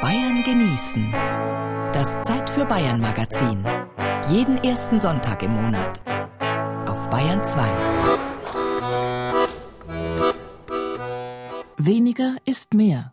Bayern genießen. Das Zeit für Bayern Magazin. Jeden ersten Sonntag im Monat. Auf Bayern 2. Weniger ist mehr.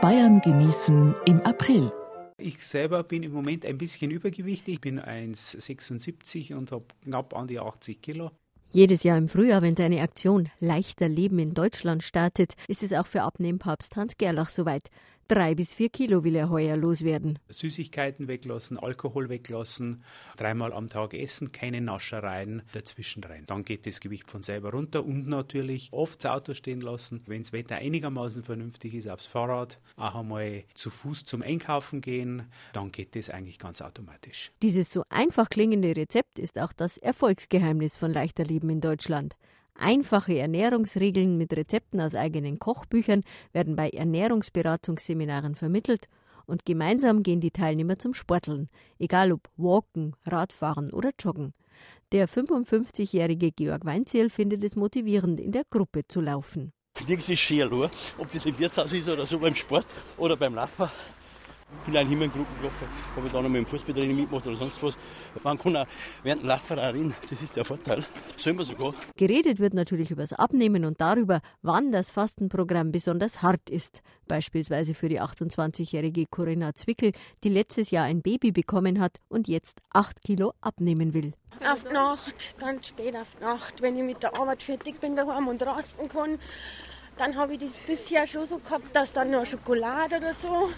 Bayern genießen im April. Ich selber bin im Moment ein bisschen übergewichtig. Ich bin 1,76 und habe knapp an die 80 Kilo. Jedes Jahr im Frühjahr, wenn seine Aktion Leichter Leben in Deutschland startet, ist es auch für Abnehmpapst Hans Gerlach soweit. Drei bis vier Kilo will er heuer loswerden. Süßigkeiten weglassen, Alkohol weglassen, dreimal am Tag essen, keine Naschereien dazwischen rein. Dann geht das Gewicht von selber runter und natürlich oft das Auto stehen lassen. Wenn das Wetter einigermaßen vernünftig ist, aufs Fahrrad, auch einmal zu Fuß zum Einkaufen gehen, dann geht das eigentlich ganz automatisch. Dieses so einfach klingende Rezept ist auch das Erfolgsgeheimnis von leichter Leben in Deutschland. Einfache Ernährungsregeln mit Rezepten aus eigenen Kochbüchern werden bei Ernährungsberatungsseminaren vermittelt und gemeinsam gehen die Teilnehmer zum Sporteln, egal ob Walken, Radfahren oder Joggen. Der 55-jährige Georg Weinziel findet es motivierend, in der Gruppe zu laufen. Nichts ist schier, ob das im Wirtshaus ist oder so beim Sport oder beim Laufen. Ich bin immer in Gruppen gelaufen, habe da noch mit dem Fußballtraining mitgemacht oder sonst was. Man kann auch während dem Laufen auch rein, das ist der Vorteil. Sollen wir sogar. Geredet wird natürlich über das Abnehmen und darüber, wann das Fastenprogramm besonders hart ist. Beispielsweise für die 28-jährige Corinna Zwickel, die letztes Jahr ein Baby bekommen hat und jetzt 8 Kilo abnehmen will. Auf Nacht, ganz spät auf Nacht, wenn ich mit der Arbeit fertig bin daheim und rasten kann, dann habe ich das bisher schon so gehabt, dass dann noch Schokolade oder so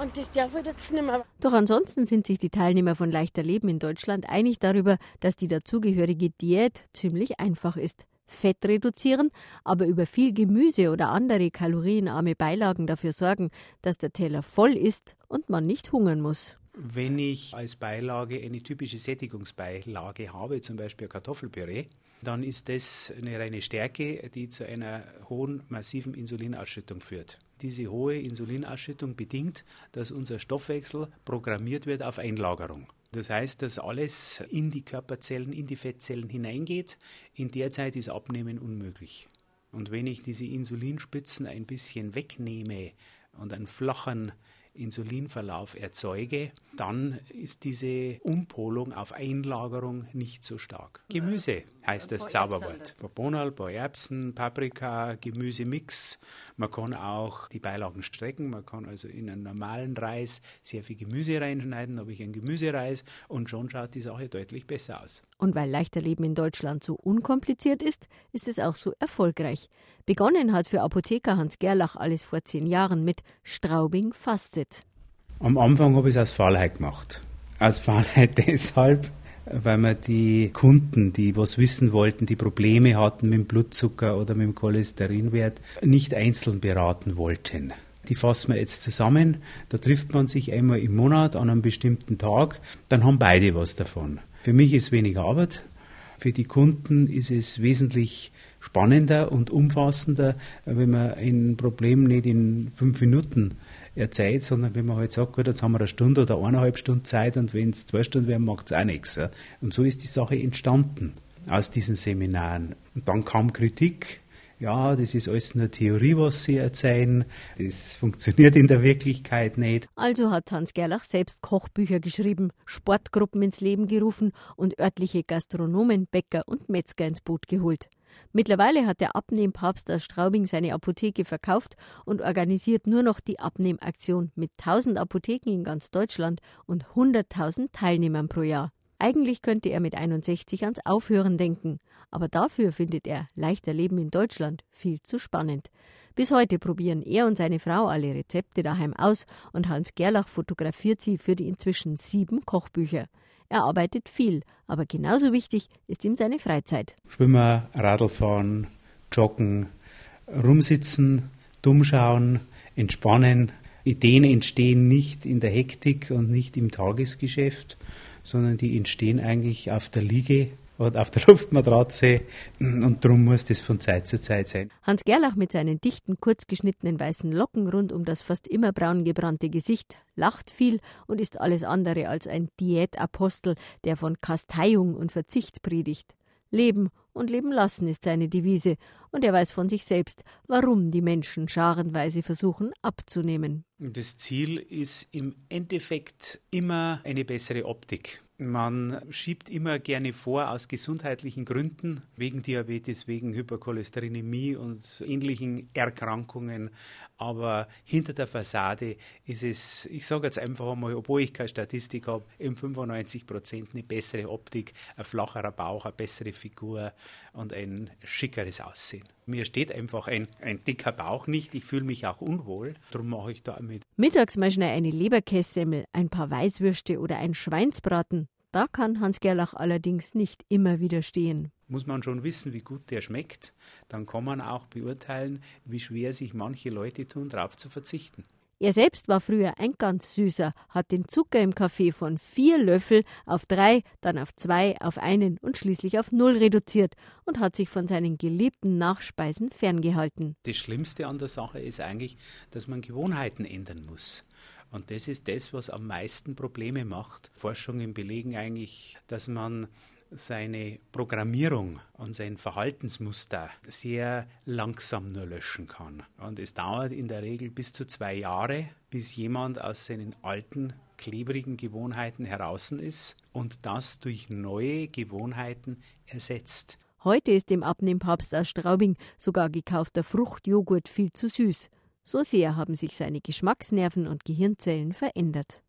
und das darf ich jetzt nicht mehr. Doch ansonsten sind sich die Teilnehmer von Leichter Leben in Deutschland einig darüber, dass die dazugehörige Diät ziemlich einfach ist. Fett reduzieren, aber über viel Gemüse oder andere kalorienarme Beilagen dafür sorgen, dass der Teller voll ist und man nicht hungern muss. Wenn ich als Beilage eine typische Sättigungsbeilage habe, zum Beispiel Kartoffelpüree, dann ist das eine reine Stärke, die zu einer hohen, massiven Insulinausschüttung führt. Diese hohe Insulinausschüttung bedingt, dass unser Stoffwechsel programmiert wird auf Einlagerung. Das heißt, dass alles in die Körperzellen, in die Fettzellen hineingeht. In der Zeit ist Abnehmen unmöglich. Und wenn ich diese Insulinspitzen ein bisschen wegnehme und einen flachen Insulinverlauf erzeuge, dann ist diese Umpolung auf Einlagerung nicht so stark. Gemüse heißt das Zauberwort. Bohnenal, Erbsen, Paprika, Gemüsemix. Man kann auch die Beilagen strecken. Man kann also in einen normalen Reis sehr viel Gemüse reinschneiden, habe ich einen Gemüsereis und schon schaut die Sache deutlich besser aus. Und weil leichter Leben in Deutschland so unkompliziert ist, ist es auch so erfolgreich. Begonnen hat für Apotheker Hans Gerlach alles vor zehn Jahren mit Straubing fastet. Am Anfang habe ich es aus Faulheit gemacht. Aus Faulheit deshalb, weil wir die Kunden, die was wissen wollten, die Probleme hatten mit dem Blutzucker oder mit dem Cholesterinwert, nicht einzeln beraten wollten. Die fassen wir jetzt zusammen. Da trifft man sich einmal im Monat an einem bestimmten Tag. Dann haben beide was davon. Für mich ist weniger Arbeit. Für die Kunden ist es wesentlich spannender und umfassender, wenn man ein Problem nicht in fünf Minuten erzählt, sondern wenn man halt sagt, gut, jetzt haben wir eine Stunde oder eineinhalb Stunden Zeit und wenn es zwei Stunden werden, macht es auch nichts. Und so ist die Sache entstanden aus diesen Seminaren. Und dann kam Kritik. Ja, das ist alles nur Theorie, was Sie erzählen. Das funktioniert in der Wirklichkeit nicht. Also hat Hans Gerlach selbst Kochbücher geschrieben, Sportgruppen ins Leben gerufen und örtliche Gastronomen, Bäcker und Metzger ins Boot geholt. Mittlerweile hat der Abnehmpapst aus Straubing seine Apotheke verkauft und organisiert nur noch die Abnehmaktion mit 1000 Apotheken in ganz Deutschland und 100.000 Teilnehmern pro Jahr. Eigentlich könnte er mit 61 ans Aufhören denken, aber dafür findet er leichter Leben in Deutschland viel zu spannend. Bis heute probieren er und seine Frau alle Rezepte daheim aus und Hans Gerlach fotografiert sie für die inzwischen sieben Kochbücher. Er arbeitet viel, aber genauso wichtig ist ihm seine Freizeit. Schwimmen, Radlfahren, Joggen, rumsitzen, dumm schauen, entspannen. Ideen entstehen nicht in der Hektik und nicht im Tagesgeschäft, sondern die entstehen eigentlich auf der Liege oder auf der Luftmatratze und darum muss das von Zeit zu Zeit sein. Hans Gerlach mit seinen dichten, kurzgeschnittenen weißen Locken rund um das fast immer braun gebrannte Gesicht lacht viel und ist alles andere als ein Diätapostel, der von Kasteiung und Verzicht predigt. Leben und leben lassen ist seine Devise, und er weiß von sich selbst, warum die Menschen scharenweise versuchen abzunehmen. Das Ziel ist im Endeffekt immer eine bessere Optik. Man schiebt immer gerne vor, aus gesundheitlichen Gründen, wegen Diabetes, wegen Hypercholesterinämie und ähnlichen Erkrankungen. Aber hinter der Fassade ist es, ich sage jetzt einfach einmal, obwohl ich keine Statistik habe, im 95 Prozent eine bessere Optik, ein flacherer Bauch, eine bessere Figur und ein schickeres Aussehen. Mir steht einfach ein, ein dicker Bauch nicht. Ich fühle mich auch unwohl. Darum mache ich da mit. Mittags mal schnell eine Leberkässemmel, ein paar Weißwürste oder ein Schweinsbraten. Da kann Hans Gerlach allerdings nicht immer widerstehen. Muss man schon wissen, wie gut der schmeckt, dann kann man auch beurteilen, wie schwer sich manche Leute tun, darauf zu verzichten. Er selbst war früher ein ganz süßer, hat den Zucker im Kaffee von vier Löffel auf drei, dann auf zwei, auf einen und schließlich auf null reduziert und hat sich von seinen geliebten Nachspeisen ferngehalten. Das Schlimmste an der Sache ist eigentlich, dass man Gewohnheiten ändern muss. Und das ist das, was am meisten Probleme macht. Forschungen belegen eigentlich, dass man seine Programmierung und sein Verhaltensmuster sehr langsam nur löschen kann. Und es dauert in der Regel bis zu zwei Jahre, bis jemand aus seinen alten, klebrigen Gewohnheiten heraus ist und das durch neue Gewohnheiten ersetzt. Heute ist dem Abnehmpapst aus Straubing sogar gekaufter Fruchtjoghurt viel zu süß. So sehr haben sich seine Geschmacksnerven und Gehirnzellen verändert.